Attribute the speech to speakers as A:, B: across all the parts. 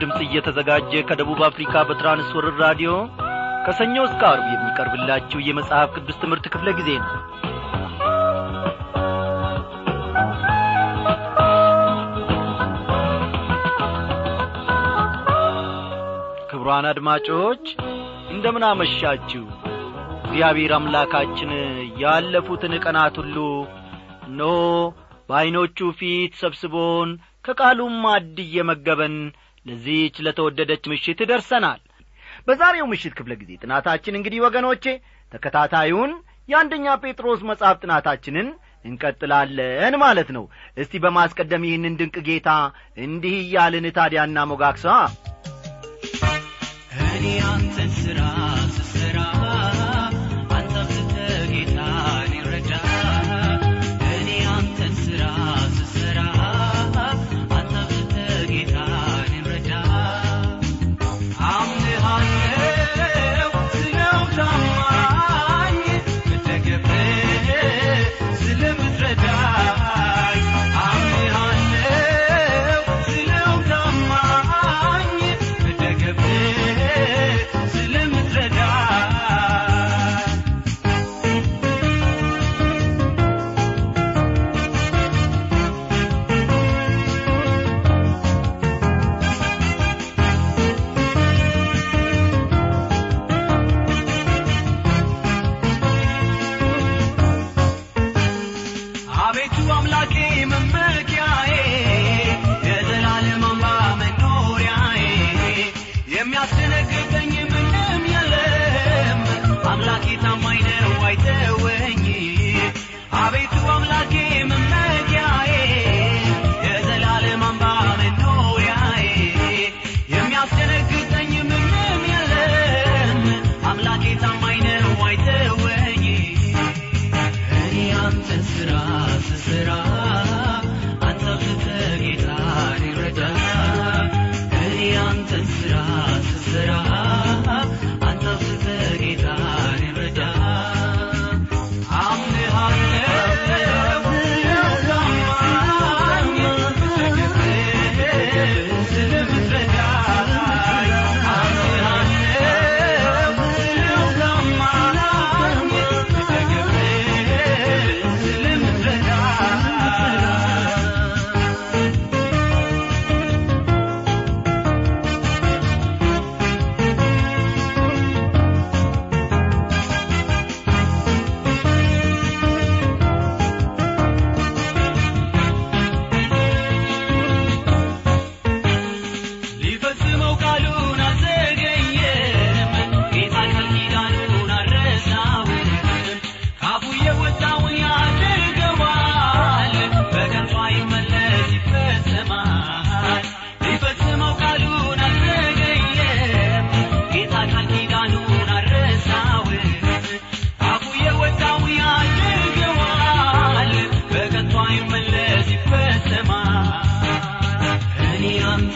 A: ድምፅ እየተዘጋጀ ከደቡብ አፍሪካ በትራንስወርር ራዲዮ ከሰኞ እስከ አርብ የሚቀርብላችሁ የመጽሐፍ ቅዱስ ትምህርት ክፍለ ጊዜ ነው። ክቡራን አድማጮች እንደምን አመሻችሁ? እግዚአብሔር አምላካችን ያለፉትን ቀናት ሁሉ እነሆ በዐይኖቹ ፊት ሰብስቦን ከቃሉም ማድ እየመገበን ለዚህች ለተወደደች ምሽት ደርሰናል። በዛሬው ምሽት ክፍለ ጊዜ ጥናታችን እንግዲህ ወገኖቼ ተከታታዩን የአንደኛ ጴጥሮስ መጽሐፍ ጥናታችንን እንቀጥላለን ማለት ነው። እስቲ በማስቀደም ይህንን ድንቅ ጌታ እንዲህ እያልን ታዲያና ሞጋክሷ
B: እኔ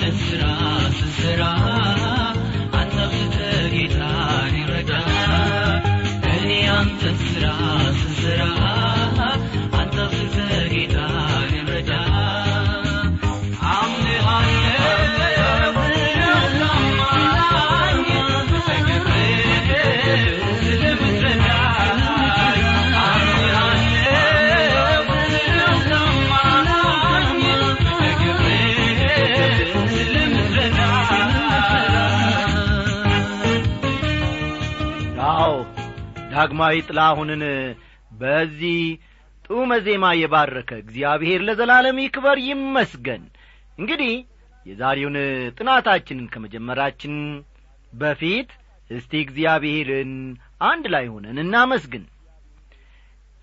B: አንተን ሥራ
A: ዳግማዊ ጥላሁንን በዚህ ጡመ ዜማ የባረከ እግዚአብሔር ለዘላለም ይክበር ይመስገን። እንግዲህ የዛሬውን ጥናታችንን ከመጀመራችን በፊት እስቲ እግዚአብሔርን አንድ ላይ ሆነን እናመስግን።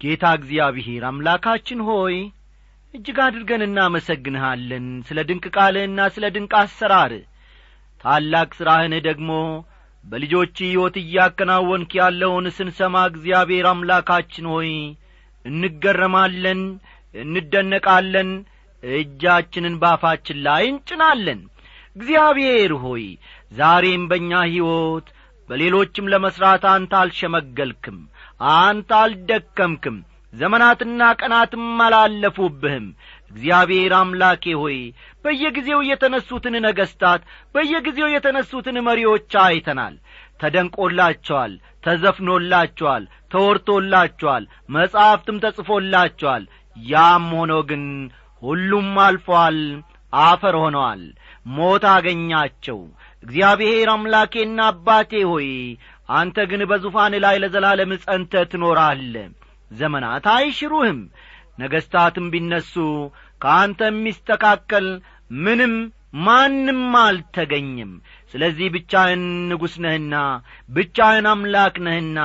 A: ጌታ እግዚአብሔር አምላካችን ሆይ እጅግ አድርገን እናመሰግንሃለን ስለ ድንቅ ቃልህና ስለ ድንቅ አሰራር ታላቅ ሥራህን ደግሞ በልጆች ሕይወት እያከናወንክ ያለውን ስንሰማ እግዚአብሔር አምላካችን ሆይ እንገረማለን እንደነቃለን እጃችንን ባፋችን ላይ እንጭናለን። እግዚአብሔር ሆይ ዛሬም በእኛ ሕይወት በሌሎችም ለመሥራት አንተ አልሸመገልክም አንተ አልደከምክም ዘመናትና ቀናትም አላለፉብህም
B: እግዚአብሔር አምላኬ ሆይ በየጊዜው የተነሱትን ነገሥታት በየጊዜው የተነሱትን መሪዎች አይተናል። ተደንቆላቸዋል ተዘፍኖላቸዋል ተወርቶላቸዋል መጻሕፍትም ተጽፎላቸዋል። ያም ሆኖ ግን ሁሉም አልፈዋል አፈር ሆነዋል። ሞት አገኛቸው። እግዚአብሔር አምላኬና አባቴ ሆይ አንተ ግን በዙፋን ላይ ለዘላለም ጸንተ ትኖራለ ዘመናት አይሽሩህም ነገሥታትም ቢነሱ ከአንተ የሚስተካከል ምንም ማንም አልተገኝም ስለዚህ ብቻህን ንጉሥ ነህና ብቻህን አምላክ ነህና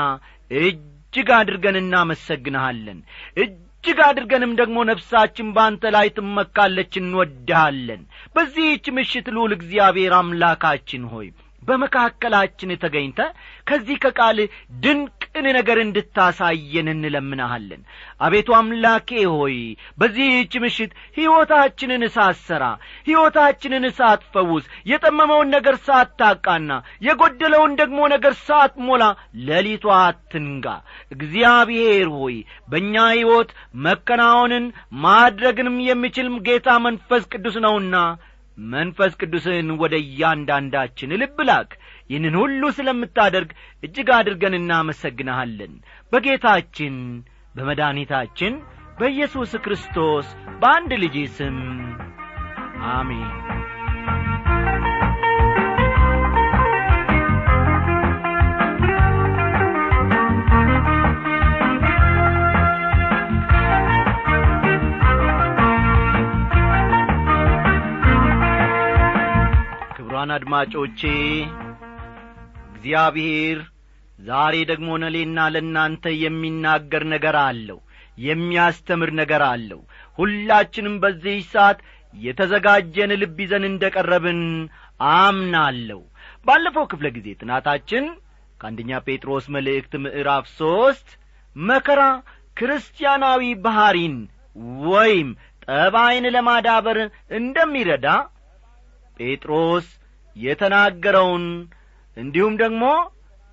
B: እጅግ አድርገን እናመሰግንሃለን። እጅግ አድርገንም ደግሞ ነፍሳችን በአንተ ላይ ትመካለች እንወድሃለን። በዚህች ምሽት ልዑል እግዚአብሔር አምላካችን ሆይ በመካከላችን ተገኝተ ከዚህ ከቃል ድንቅን ነገር እንድታሳየን እንለምናሃለን አቤቱ አምላኬ ሆይ በዚህች ምሽት ሕይወታችንን ሳትሠራ ሕይወታችንን ሳትፈውስ የጠመመውን ነገር ሳታቃና የጐደለውን ደግሞ ነገር ሳትሞላ ሌሊቷ አትንጋ። እግዚአብሔር ሆይ በእኛ ሕይወት መከናወንን ማድረግንም የሚችል ጌታ መንፈስ ቅዱስ ነውና መንፈስ ቅዱስን ወደ እያንዳንዳችን ልብ ላክ ይህንን ሁሉ ስለምታደርግ እጅግ አድርገን እናመሰግንሃለን። በጌታችን በመድኃኒታችን በኢየሱስ ክርስቶስ በአንድ ልጅ ስም አሜን። ክቡራን አድማጮቼ እግዚአብሔር ዛሬ ደግሞ ለሌና ለእናንተ የሚናገር ነገር አለው የሚያስተምር ነገር አለው። ሁላችንም በዚህ ሰዓት የተዘጋጀን ልብ ይዘን እንደ ቀረብን አምናለሁ። ባለፈው ክፍለ ጊዜ ጥናታችን ከአንደኛ ጴጥሮስ መልእክት ምዕራፍ ሦስት መከራ ክርስቲያናዊ ባሕሪን ወይም ጠባይን ለማዳበር እንደሚረዳ ጴጥሮስ የተናገረውን እንዲሁም ደግሞ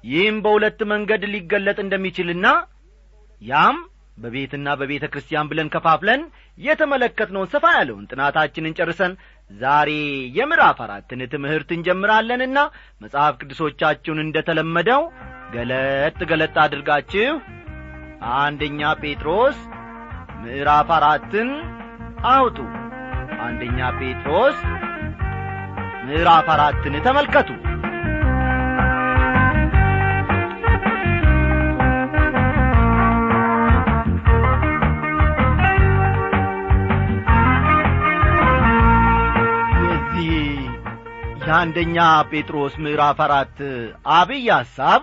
B: ይህም በሁለት መንገድ ሊገለጥ እንደሚችልና ያም በቤትና በቤተ ክርስቲያን ብለን ከፋፍለን የተመለከትነውን ሰፋ ያለውን ጥናታችንን ጨርሰን ዛሬ የምዕራፍ አራትን ትምህርት እንጀምራለንና መጽሐፍ ቅዱሶቻችሁን እንደ ተለመደው ገለጥ ገለጥ አድርጋችሁ አንደኛ ጴጥሮስ ምዕራፍ አራትን አውጡ። አንደኛ ጴጥሮስ ምዕራፍ አራትን ተመልከቱ የአንደኛ ጴጥሮስ ምዕራፍ አራት አብይ ሐሳብ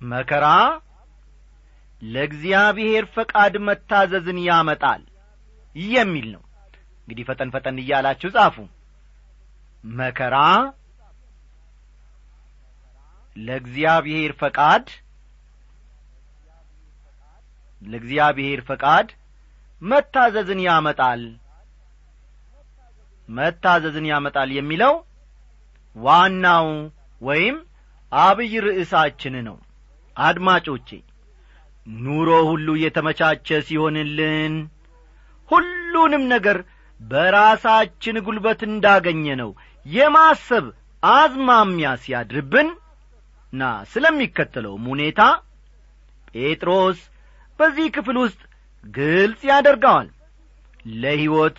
B: መከራ ለእግዚአብሔር ፈቃድ መታዘዝን ያመጣል የሚል ነው። እንግዲህ ፈጠን ፈጠን እያላችሁ ጻፉ። መከራ ለእግዚአብሔር ፈቃድ ለእግዚአብሔር ፈቃድ መታዘዝን ያመጣል መታዘዝን ያመጣል የሚለው ዋናው ወይም አብይ ርዕሳችን ነው። አድማጮቼ ኑሮ ሁሉ የተመቻቸ ሲሆንልን ሁሉንም ነገር በራሳችን ጉልበት እንዳገኘ ነው የማሰብ አዝማሚያ ሲያድርብን ና ስለሚከተለውም ሁኔታ ጴጥሮስ በዚህ ክፍል ውስጥ ግልጽ ያደርገዋል። ለሕይወት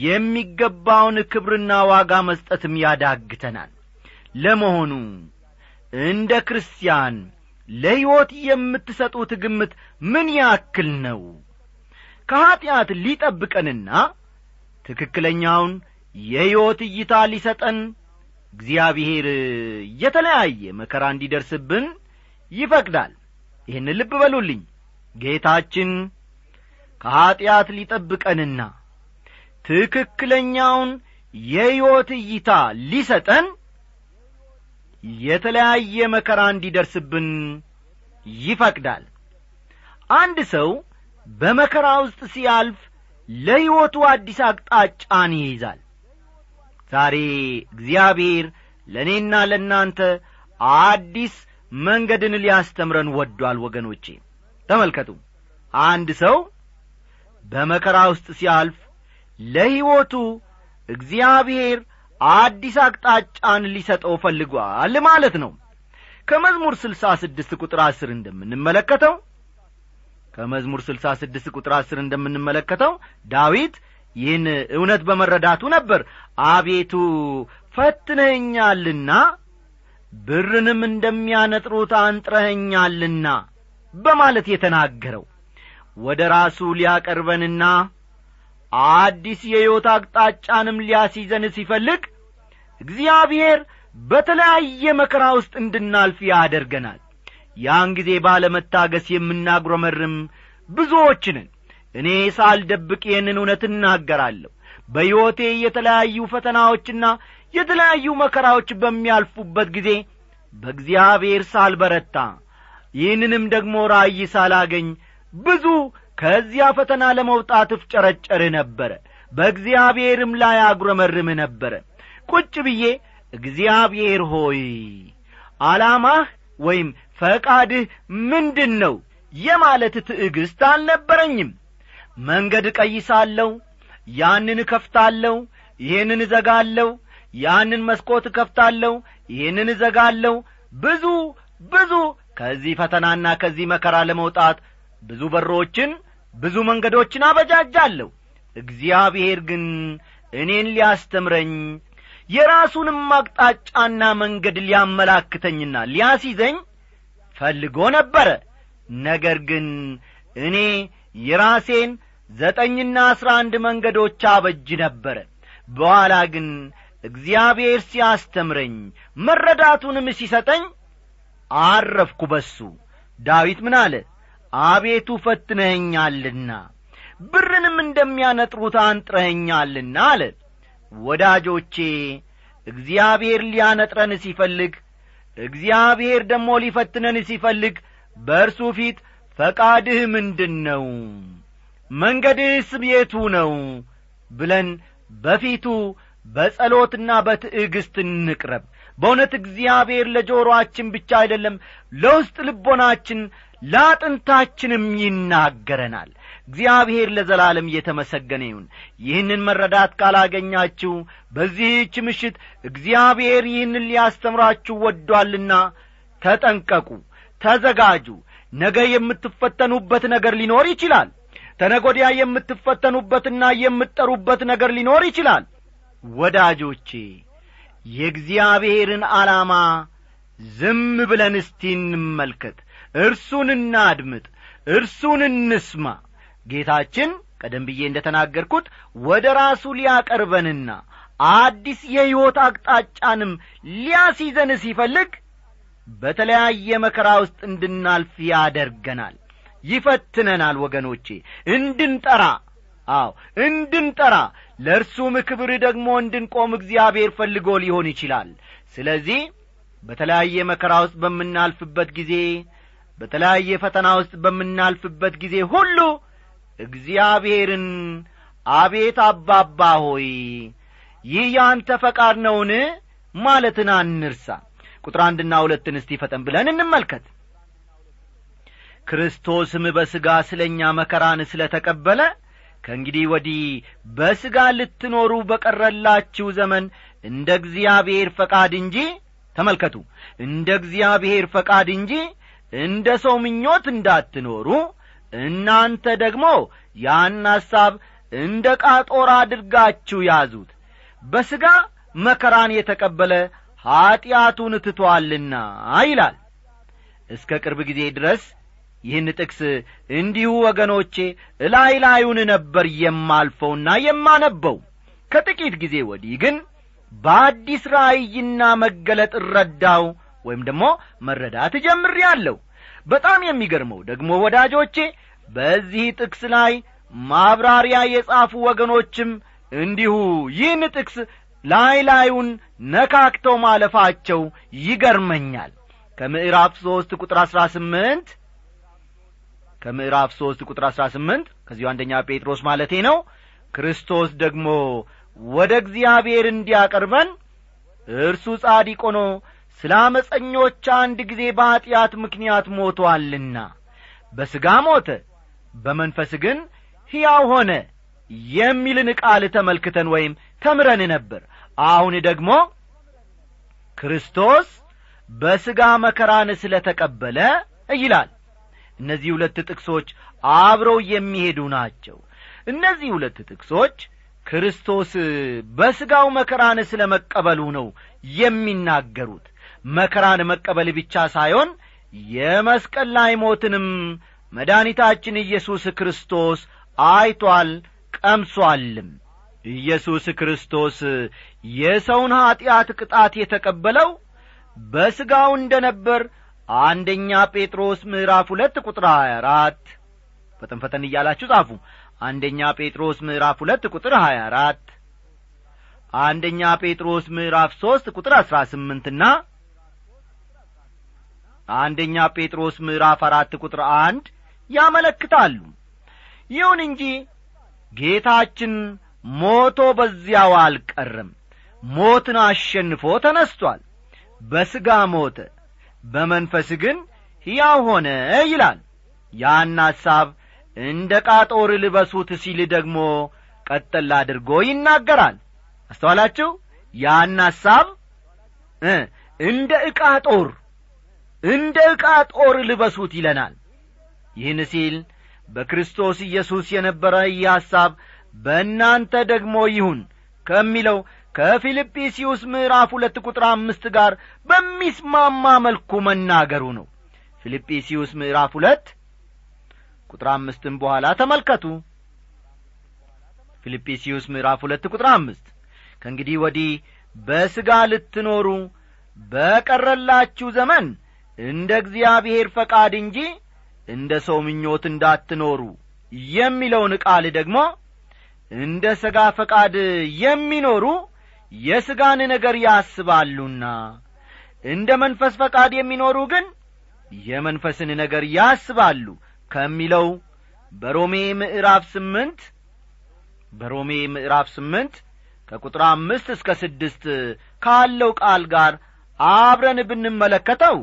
B: የሚገባውን ክብርና ዋጋ መስጠትም ያዳግተናል። ለመሆኑ እንደ ክርስቲያን ለሕይወት የምትሰጡት ግምት ምን ያክል ነው? ከኀጢአት ሊጠብቀንና ትክክለኛውን የሕይወት እይታ ሊሰጠን እግዚአብሔር የተለያየ መከራ እንዲደርስብን ይፈቅዳል። ይህን ልብ በሉልኝ። ጌታችን ከኀጢአት ሊጠብቀንና ትክክለኛውን የሕይወት እይታ ሊሰጠን የተለያየ መከራ እንዲደርስብን ይፈቅዳል። አንድ ሰው በመከራ ውስጥ ሲያልፍ ለሕይወቱ አዲስ አቅጣጫን ይይዛል። ዛሬ እግዚአብሔር ለእኔና ለእናንተ አዲስ መንገድን ሊያስተምረን ወዷል። ወገኖቼ ተመልከቱ። አንድ ሰው በመከራ ውስጥ ሲያልፍ ለሕይወቱ እግዚአብሔር አዲስ አቅጣጫን ሊሰጠው ፈልጓል ማለት ነው። ከመዝሙር ስልሳ ስድስት ቁጥር አስር እንደምንመለከተው ከመዝሙር ስልሳ ስድስት ቁጥር አስር እንደምንመለከተው ዳዊት ይህን እውነት በመረዳቱ ነበር። አቤቱ ፈትነኛልና ብርንም እንደሚያነጥሩት አንጥረኸኛልና በማለት የተናገረው። ወደ ራሱ ሊያቀርበንና አዲስ የሕይወት አቅጣጫንም ሊያስይዘን ሲፈልግ እግዚአብሔር በተለያየ መከራ ውስጥ እንድናልፍ ያደርገናል። ያን ጊዜ ባለመታገስ የምናጉረመርም ብዙዎችንን እኔ ሳልደብቅ ይህንን እውነት እናገራለሁ። በሕይወቴ የተለያዩ ፈተናዎችና የተለያዩ መከራዎች በሚያልፉበት ጊዜ በእግዚአብሔር ሳልበረታ ይህንንም ደግሞ ራእይ ሳላገኝ ብዙ ከዚያ ፈተና ለመውጣት እፍጨረጨር ነበረ። በእግዚአብሔርም ላይ አጉረመርም ነበረ። ቁጭ ብዬ እግዚአብሔር ሆይ ዓላማህ ወይም ፈቃድህ ምንድን ነው የማለት ትዕግስት አልነበረኝም። መንገድ እቀይሳለሁ ያንን እከፍታለሁ ይህንን እዘጋለሁ ያንን መስኮት እከፍታለሁ ይህንን እዘጋለሁ። ብዙ ብዙ ከዚህ ፈተናና ከዚህ መከራ ለመውጣት ብዙ በሮችን ብዙ መንገዶችን አበጃጃለሁ። እግዚአብሔር ግን እኔን ሊያስተምረኝ የራሱንም አቅጣጫና መንገድ ሊያመላክተኝና ሊያስይዘኝ ፈልጎ ነበረ። ነገር ግን እኔ የራሴን ዘጠኝና አስራ አንድ መንገዶች አበጅ ነበረ። በኋላ ግን እግዚአብሔር ሲያስተምረኝ መረዳቱንም ሲሰጠኝ አረፍኩ በሱ። ዳዊት ምን አለ አቤቱ ፈትነኸኛልና ብርንም እንደሚያነጥሩት አንጥረኸኛልና አለ። ወዳጆቼ እግዚአብሔር ሊያነጥረን ሲፈልግ እግዚአብሔር ደግሞ ሊፈትነን ሲፈልግ በእርሱ ፊት ፈቃድህ ምንድን ነው መንገድህስ የቱ ነው? ብለን በፊቱ በጸሎትና በትዕግስት እንቅረብ። በእውነት እግዚአብሔር ለጆሮአችን ብቻ አይደለም ለውስጥ ልቦናችን ለአጥንታችንም ይናገረናል። እግዚአብሔር ለዘላለም እየተመሰገነ ይሁን። ይህንን መረዳት ካላገኛችሁ በዚህች ምሽት እግዚአብሔር ይህንን ሊያስተምራችሁ ወዷልና ተጠንቀቁ ተዘጋጁ። ነገ የምትፈተኑበት ነገር ሊኖር ይችላል። ተነጐዲያ የምትፈተኑበትና የምትጠሩበት ነገር ሊኖር ይችላል። ወዳጆቼ የእግዚአብሔርን ዓላማ ዝም ብለን እስቲ እንመልከት እርሱን እናድምጥ እርሱን እንስማ። ጌታችን ቀደም ብዬ እንደ ተናገርኩት ወደ ራሱ ሊያቀርበንና አዲስ የሕይወት አቅጣጫንም ሊያስይዘን ሲፈልግ በተለያየ መከራ ውስጥ እንድናልፍ ያደርገናል ይፈትነናል። ወገኖቼ እንድንጠራ አዎ እንድንጠራ። ለእርሱም ክብር ደግሞ እንድንቆም እግዚአብሔር ፈልጎ ሊሆን ይችላል። ስለዚህ በተለያየ መከራ ውስጥ በምናልፍበት ጊዜ በተለያየ ፈተና ውስጥ በምናልፍበት ጊዜ ሁሉ እግዚአብሔርን አቤት አባባ ሆይ ይህ ያንተ ፈቃድ ነውን? ማለትን አንርሳ። ቁጥር አንድና ሁለትን እስቲ ፈጠን ብለን እንመልከት። ክርስቶስም በሥጋ ስለ እኛ መከራን ስለ ተቀበለ ከእንግዲህ ወዲህ በሥጋ ልትኖሩ በቀረላችሁ ዘመን እንደ እግዚአብሔር ፈቃድ እንጂ ተመልከቱ እንደ እግዚአብሔር ፈቃድ እንጂ እንደ ሰው ምኞት እንዳትኖሩ እናንተ ደግሞ ያን ሐሳብ እንደ ቃጦር አድርጋችሁ ያዙት። በሥጋ መከራን የተቀበለ ኀጢአቱን ትቶአልና ይላል። እስከ ቅርብ ጊዜ ድረስ ይህን ጥቅስ እንዲሁ ወገኖቼ እላይ ላዩን ነበር የማልፈውና የማነበው። ከጥቂት ጊዜ ወዲህ ግን በአዲስ ራእይና መገለጥ እረዳው ወይም ደግሞ መረዳት ጀምሬአለሁ በጣም የሚገርመው ደግሞ ወዳጆቼ በዚህ ጥቅስ ላይ ማብራሪያ የጻፉ ወገኖችም እንዲሁ ይህን ጥቅስ ላይ ላዩን ነካክተው ማለፋቸው ይገርመኛል። ከምዕራፍ ሦስት ቁጥር አሥራ ስምንት ከምዕራፍ ሦስት ቁጥር አሥራ ስምንት ከዚሁ አንደኛ ጴጥሮስ ማለቴ ነው። ክርስቶስ ደግሞ ወደ እግዚአብሔር እንዲያቀርበን እርሱ ጻዲቅ ሆኖ ስለ አመፀኞች አንድ ጊዜ በኀጢአት ምክንያት ሞቶአልና በሥጋ ሞተ በመንፈስ ግን ሕያው ሆነ የሚልን ቃል ተመልክተን ወይም ተምረን ነበር። አሁን ደግሞ ክርስቶስ በሥጋ መከራን ስለ ተቀበለ ይላል። እነዚህ ሁለት ጥቅሶች አብረው የሚሄዱ ናቸው። እነዚህ ሁለት ጥቅሶች ክርስቶስ በሥጋው መከራን ስለ መቀበሉ ነው የሚናገሩት መከራን መቀበል ብቻ ሳይሆን የመስቀል ላይ ሞትንም መድኃኒታችን ኢየሱስ ክርስቶስ አይቶአል ቀምሶአልም ኢየሱስ ክርስቶስ የሰውን ኀጢአት ቅጣት የተቀበለው በሥጋው እንደ ነበር አንደኛ ጴጥሮስ ምዕራፍ ሁለት ቁጥር ሀያ አራት ፈጠን እያላችሁ ጻፉ። አንደኛ ጴጥሮስ ምዕራፍ ሁለት ቁጥር ሀያ አራት አንደኛ ጴጥሮስ ምዕራፍ ሦስት ቁጥር አሥራ ስምንትና አንደኛ ጴጥሮስ ምዕራፍ አራት ቁጥር አንድ ያመለክታሉ። ይሁን እንጂ ጌታችን ሞቶ በዚያው አልቀርም ሞትን አሸንፎ ተነስቶአል በሥጋ ሞተ በመንፈስ ግን ሕያው ሆነ ይላል። ያን ሐሳብ እንደ ቃጦር ልበሱት ሲል ደግሞ ቀጠል አድርጎ ይናገራል። አስተዋላችሁ? ያን ሐሳብ እንደ ዕቃ ጦር እንደ ዕቃ ጦር ልበሱት ይለናል። ይህን ሲል በክርስቶስ ኢየሱስ የነበረ ይህ ሐሳብ በእናንተ ደግሞ ይሁን ከሚለው ከፊልጵስዩስ ምዕራፍ ሁለት ቁጥር አምስት ጋር በሚስማማ መልኩ መናገሩ ነው። ፊልጵስዩስ ምዕራፍ ሁለት ቁጥር አምስትም በኋላ ተመልከቱ። ፊልጵስዩስ ምዕራፍ ሁለት ቁጥር አምስት ከእንግዲህ ወዲህ በሥጋ ልትኖሩ በቀረላችሁ ዘመን እንደ እግዚአብሔር ፈቃድ እንጂ እንደ ሰው ምኞት እንዳትኖሩ የሚለውን ቃል ደግሞ እንደ ሥጋ ፈቃድ የሚኖሩ የሥጋን ነገር ያስባሉና እንደ መንፈስ ፈቃድ የሚኖሩ ግን የመንፈስን ነገር ያስባሉ ከሚለው በሮሜ ምዕራፍ ስምንት በሮሜ ምዕራፍ ስምንት ከቁጥር አምስት እስከ ስድስት ካለው ቃል ጋር አብረን ብንመለከተው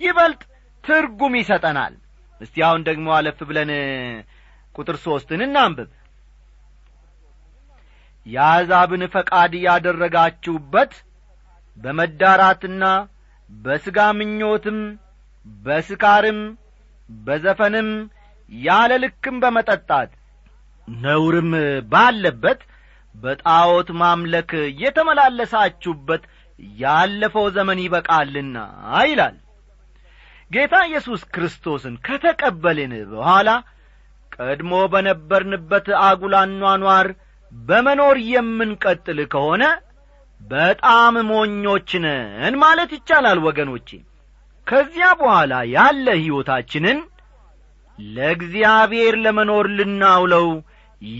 B: ይበልጥ ትርጉም ይሰጠናል። እስቲ አሁን ደግሞ አለፍ ብለን ቁጥር ሦስትን እናንብብ። የአሕዛብን ፈቃድ ያደረጋችሁበት በመዳራትና በሥጋ ምኞትም በስካርም በዘፈንም ያለ ልክም በመጠጣት ነውርም ባለበት በጣዖት ማምለክ የተመላለሳችሁበት ያለፈው ዘመን ይበቃልና ይላል ጌታ ኢየሱስ ክርስቶስን ከተቀበልን በኋላ ቀድሞ በነበርንበት አጉላኗኗር በመኖር የምንቀጥል ከሆነ በጣም ሞኞች ማለት ይቻላል ወገኖቼ። ከዚያ በኋላ ያለ ሕይወታችንን ለእግዚአብሔር ለመኖር ልናውለው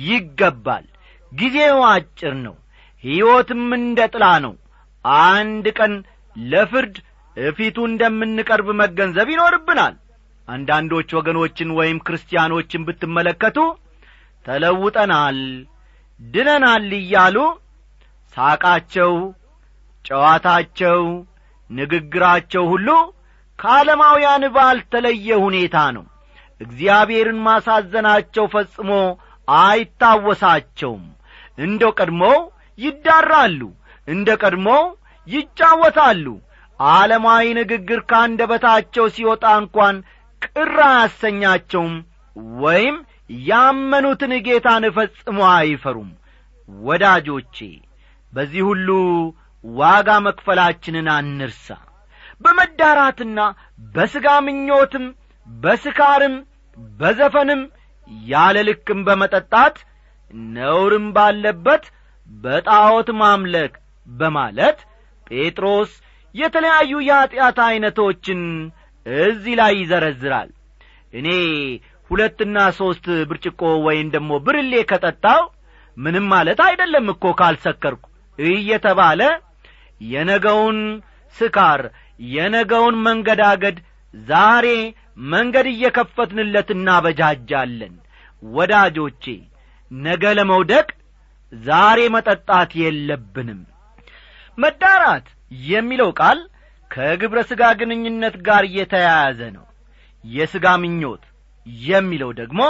B: ይገባል። ጊዜው አጭር ነው። ሕይወትም እንደ ጥላ ነው። አንድ ቀን ለፍርድ እፊቱ እንደምንቀርብ መገንዘብ ይኖርብናል። አንዳንዶች ወገኖችን ወይም ክርስቲያኖችን ብትመለከቱ ተለውጠናል ድነናል እያሉ ሳቃቸው ጨዋታቸው ንግግራቸው ሁሉ ከዓለማውያን ባልተለየ ሁኔታ ነው። እግዚአብሔርን ማሳዘናቸው ፈጽሞ አይታወሳቸውም። እንደ ቀድሞው ይዳራሉ እንደ ቀድሞው ይጫወታሉ ዓለማዊ ንግግር ካንደበታቸው ሲወጣ እንኳን ቅር አያሰኛቸውም ወይም ያመኑትን ጌታን ፈጽሞ አይፈሩም። ወዳጆቼ በዚህ ሁሉ ዋጋ መክፈላችንን አንርሳ። በመዳራትና በሥጋ ምኞትም በስካርም በዘፈንም ያለ ልክም በመጠጣት ነውርም ባለበት በጣዖት ማምለክ በማለት ጴጥሮስ የተለያዩ የኀጢአት ዐይነቶችን እዚህ ላይ ይዘረዝራል። እኔ ሁለትና ሦስት ብርጭቆ ወይም ደግሞ ብርሌ ከጠጣው ምንም ማለት አይደለም እኮ ካልሰከርኩ። እየተባለ የነገውን ስካር የነገውን መንገዳገድ ዛሬ መንገድ እየከፈትንለት እናበጃጃለን። ወዳጆቼ ነገ ለመውደቅ ዛሬ መጠጣት የለብንም። መዳራት የሚለው ቃል ከግብረ ሥጋ ግንኙነት ጋር የተያያዘ ነው። የሥጋ ምኞት የሚለው ደግሞ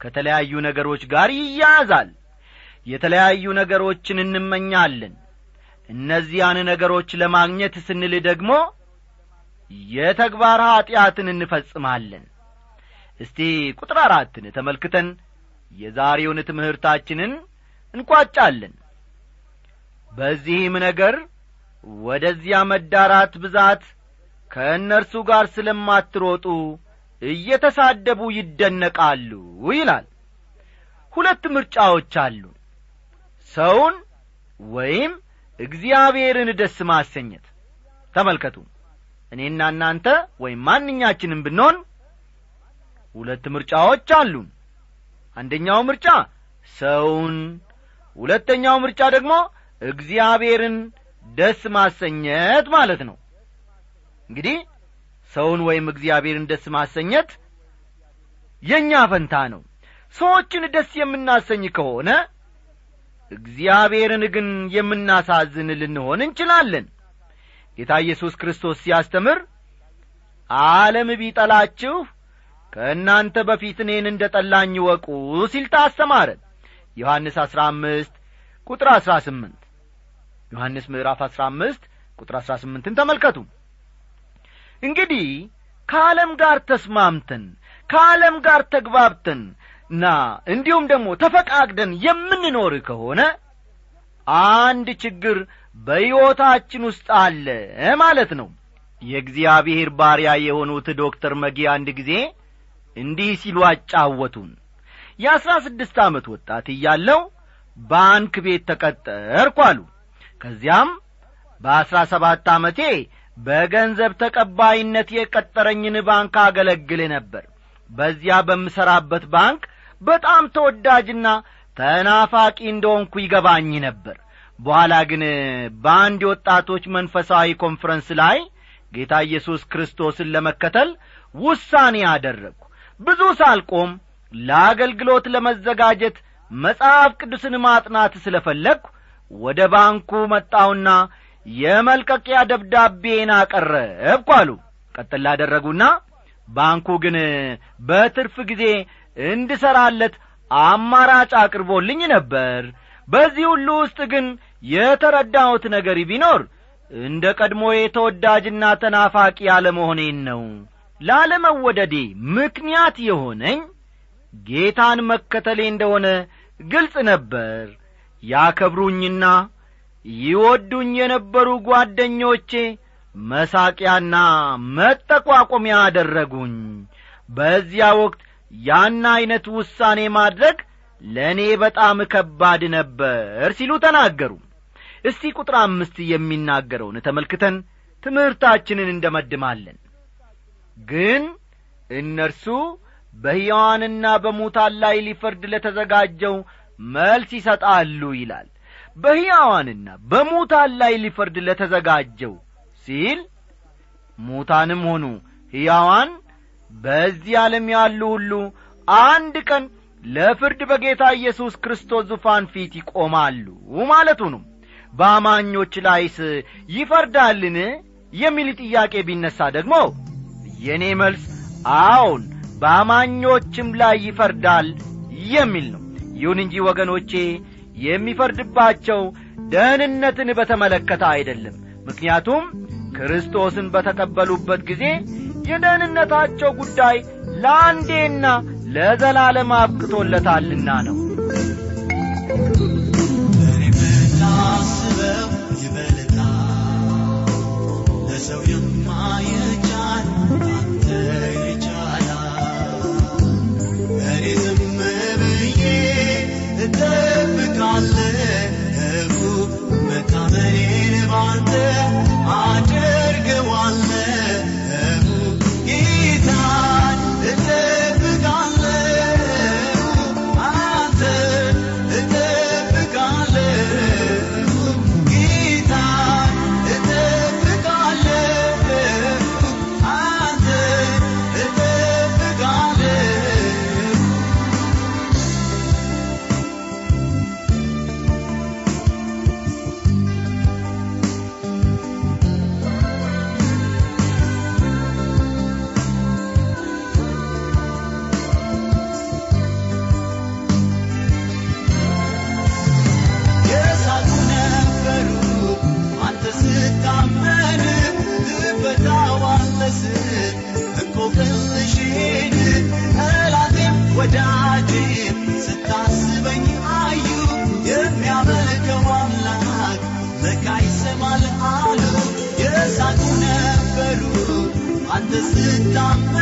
B: ከተለያዩ ነገሮች ጋር ይያያዛል። የተለያዩ ነገሮችን እንመኛለን። እነዚያን ነገሮች ለማግኘት ስንል ደግሞ የተግባር ኀጢአትን እንፈጽማለን። እስቲ ቁጥር አራትን ተመልክተን የዛሬውን ትምህርታችንን እንቋጫለን በዚህም ነገር ወደዚያ መዳራት ብዛት ከእነርሱ ጋር ስለማትሮጡ እየተሳደቡ ይደነቃሉ ይላል። ሁለት ምርጫዎች አሉ። ሰውን ወይም እግዚአብሔርን ደስ ማሰኘት። ተመልከቱ። እኔና እናንተ ወይም ማንኛችንም ብንሆን ሁለት ምርጫዎች አሉን አንደኛው ምርጫ ሰውን ሁለተኛው ምርጫ ደግሞ እግዚአብሔርን ደስ ማሰኘት ማለት ነው። እንግዲህ ሰውን ወይም እግዚአብሔርን ደስ ማሰኘት የእኛ ፈንታ ነው። ሰዎችን ደስ የምናሰኝ ከሆነ እግዚአብሔርን ግን የምናሳዝን ልንሆን እንችላለን። ጌታ ኢየሱስ ክርስቶስ ሲያስተምር ዓለም ቢጠላችሁ ከእናንተ በፊት እኔን እንደ ጠላኝ ወቁ ሲል ታስተማረ። ዮሐንስ አሥራ አምስት ቁጥር አሥራ ስምንት ዮሐንስ ምዕራፍ አሥራ አምስት ቁጥር አሥራ ስምንትን ተመልከቱ። እንግዲህ ከዓለም ጋር ተስማምተን ከዓለም ጋር ተግባብተን ና እንዲሁም ደግሞ ተፈቃቅደን የምንኖር ከሆነ አንድ ችግር በሕይወታችን ውስጥ አለ ማለት ነው። የእግዚአብሔር ባሪያ የሆኑት ዶክተር መጊ አንድ ጊዜ እንዲህ ሲሉ አጫወቱን። የአሥራ ስድስት ዓመት ወጣት እያለው ባንክ ቤት ተቀጠርኩ አሉ ከዚያም በአሥራ ሰባት ዓመቴ በገንዘብ ተቀባይነት የቀጠረኝን ባንክ አገለግል ነበር። በዚያ በምሠራበት ባንክ በጣም ተወዳጅና ተናፋቂ እንደሆንኩ ይገባኝ ነበር። በኋላ ግን በአንድ የወጣቶች መንፈሳዊ ኮንፈረንስ ላይ ጌታ ኢየሱስ ክርስቶስን ለመከተል ውሳኔ አደረግሁ። ብዙ ሳልቆም ለአገልግሎት ለመዘጋጀት መጽሐፍ ቅዱስን ማጥናት ስለ ፈለግሁ ወደ ባንኩ መጣውና የመልቀቂያ ደብዳቤን አቀረብኩ አሉ። ቀጥል ላደረጉና ባንኩ ግን በትርፍ ጊዜ እንድሠራለት አማራጭ አቅርቦልኝ ነበር። በዚህ ሁሉ ውስጥ ግን የተረዳሁት ነገር ቢኖር እንደ ቀድሞ የተወዳጅና ተናፋቂ አለመሆኔን ነው። ላለመወደዴ ምክንያት የሆነኝ ጌታን መከተሌ እንደሆነ ግልጽ ነበር ያከብሩኝና ይወዱኝ የነበሩ ጓደኞቼ መሳቂያና መጠቋቆሚያ አደረጉኝ። በዚያ ወቅት ያን ዐይነት ውሳኔ ማድረግ ለእኔ በጣም ከባድ ነበር ሲሉ ተናገሩ። እስቲ ቁጥር አምስት የሚናገረውን ተመልክተን ትምህርታችንን እንደመድማለን። ግን እነርሱ በሕያዋንና በሙታን ላይ ሊፈርድ ለተዘጋጀው መልስ ይሰጣሉ ይላል። በሕያዋንና በሙታን ላይ ሊፈርድ ለተዘጋጀው ሲል ሙታንም ሆኑ ሕያዋን በዚህ ዓለም ያሉ ሁሉ አንድ ቀን ለፍርድ በጌታ ኢየሱስ ክርስቶስ ዙፋን ፊት ይቆማሉ ማለቱ ነው። በአማኞች ላይስ ይፈርዳልን? የሚል ጥያቄ ቢነሣ ደግሞ የእኔ መልስ አዎን በአማኞችም ላይ ይፈርዳል የሚል ነው ይሁን እንጂ ወገኖቼ የሚፈርድባቸው ደህንነትን በተመለከተ አይደለም። ምክንያቱም ክርስቶስን በተቀበሉበት ጊዜ የደህንነታቸው ጉዳይ ለአንዴና ለዘላለም አብቅቶለታልና ነው
C: ወዳጅ ስታስበኝ አዩ የሚያመልከው አምላክ ለካ አሉ የሳቁ ነበሩ አንተ
B: ስታመ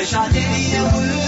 B: مشعل اليوم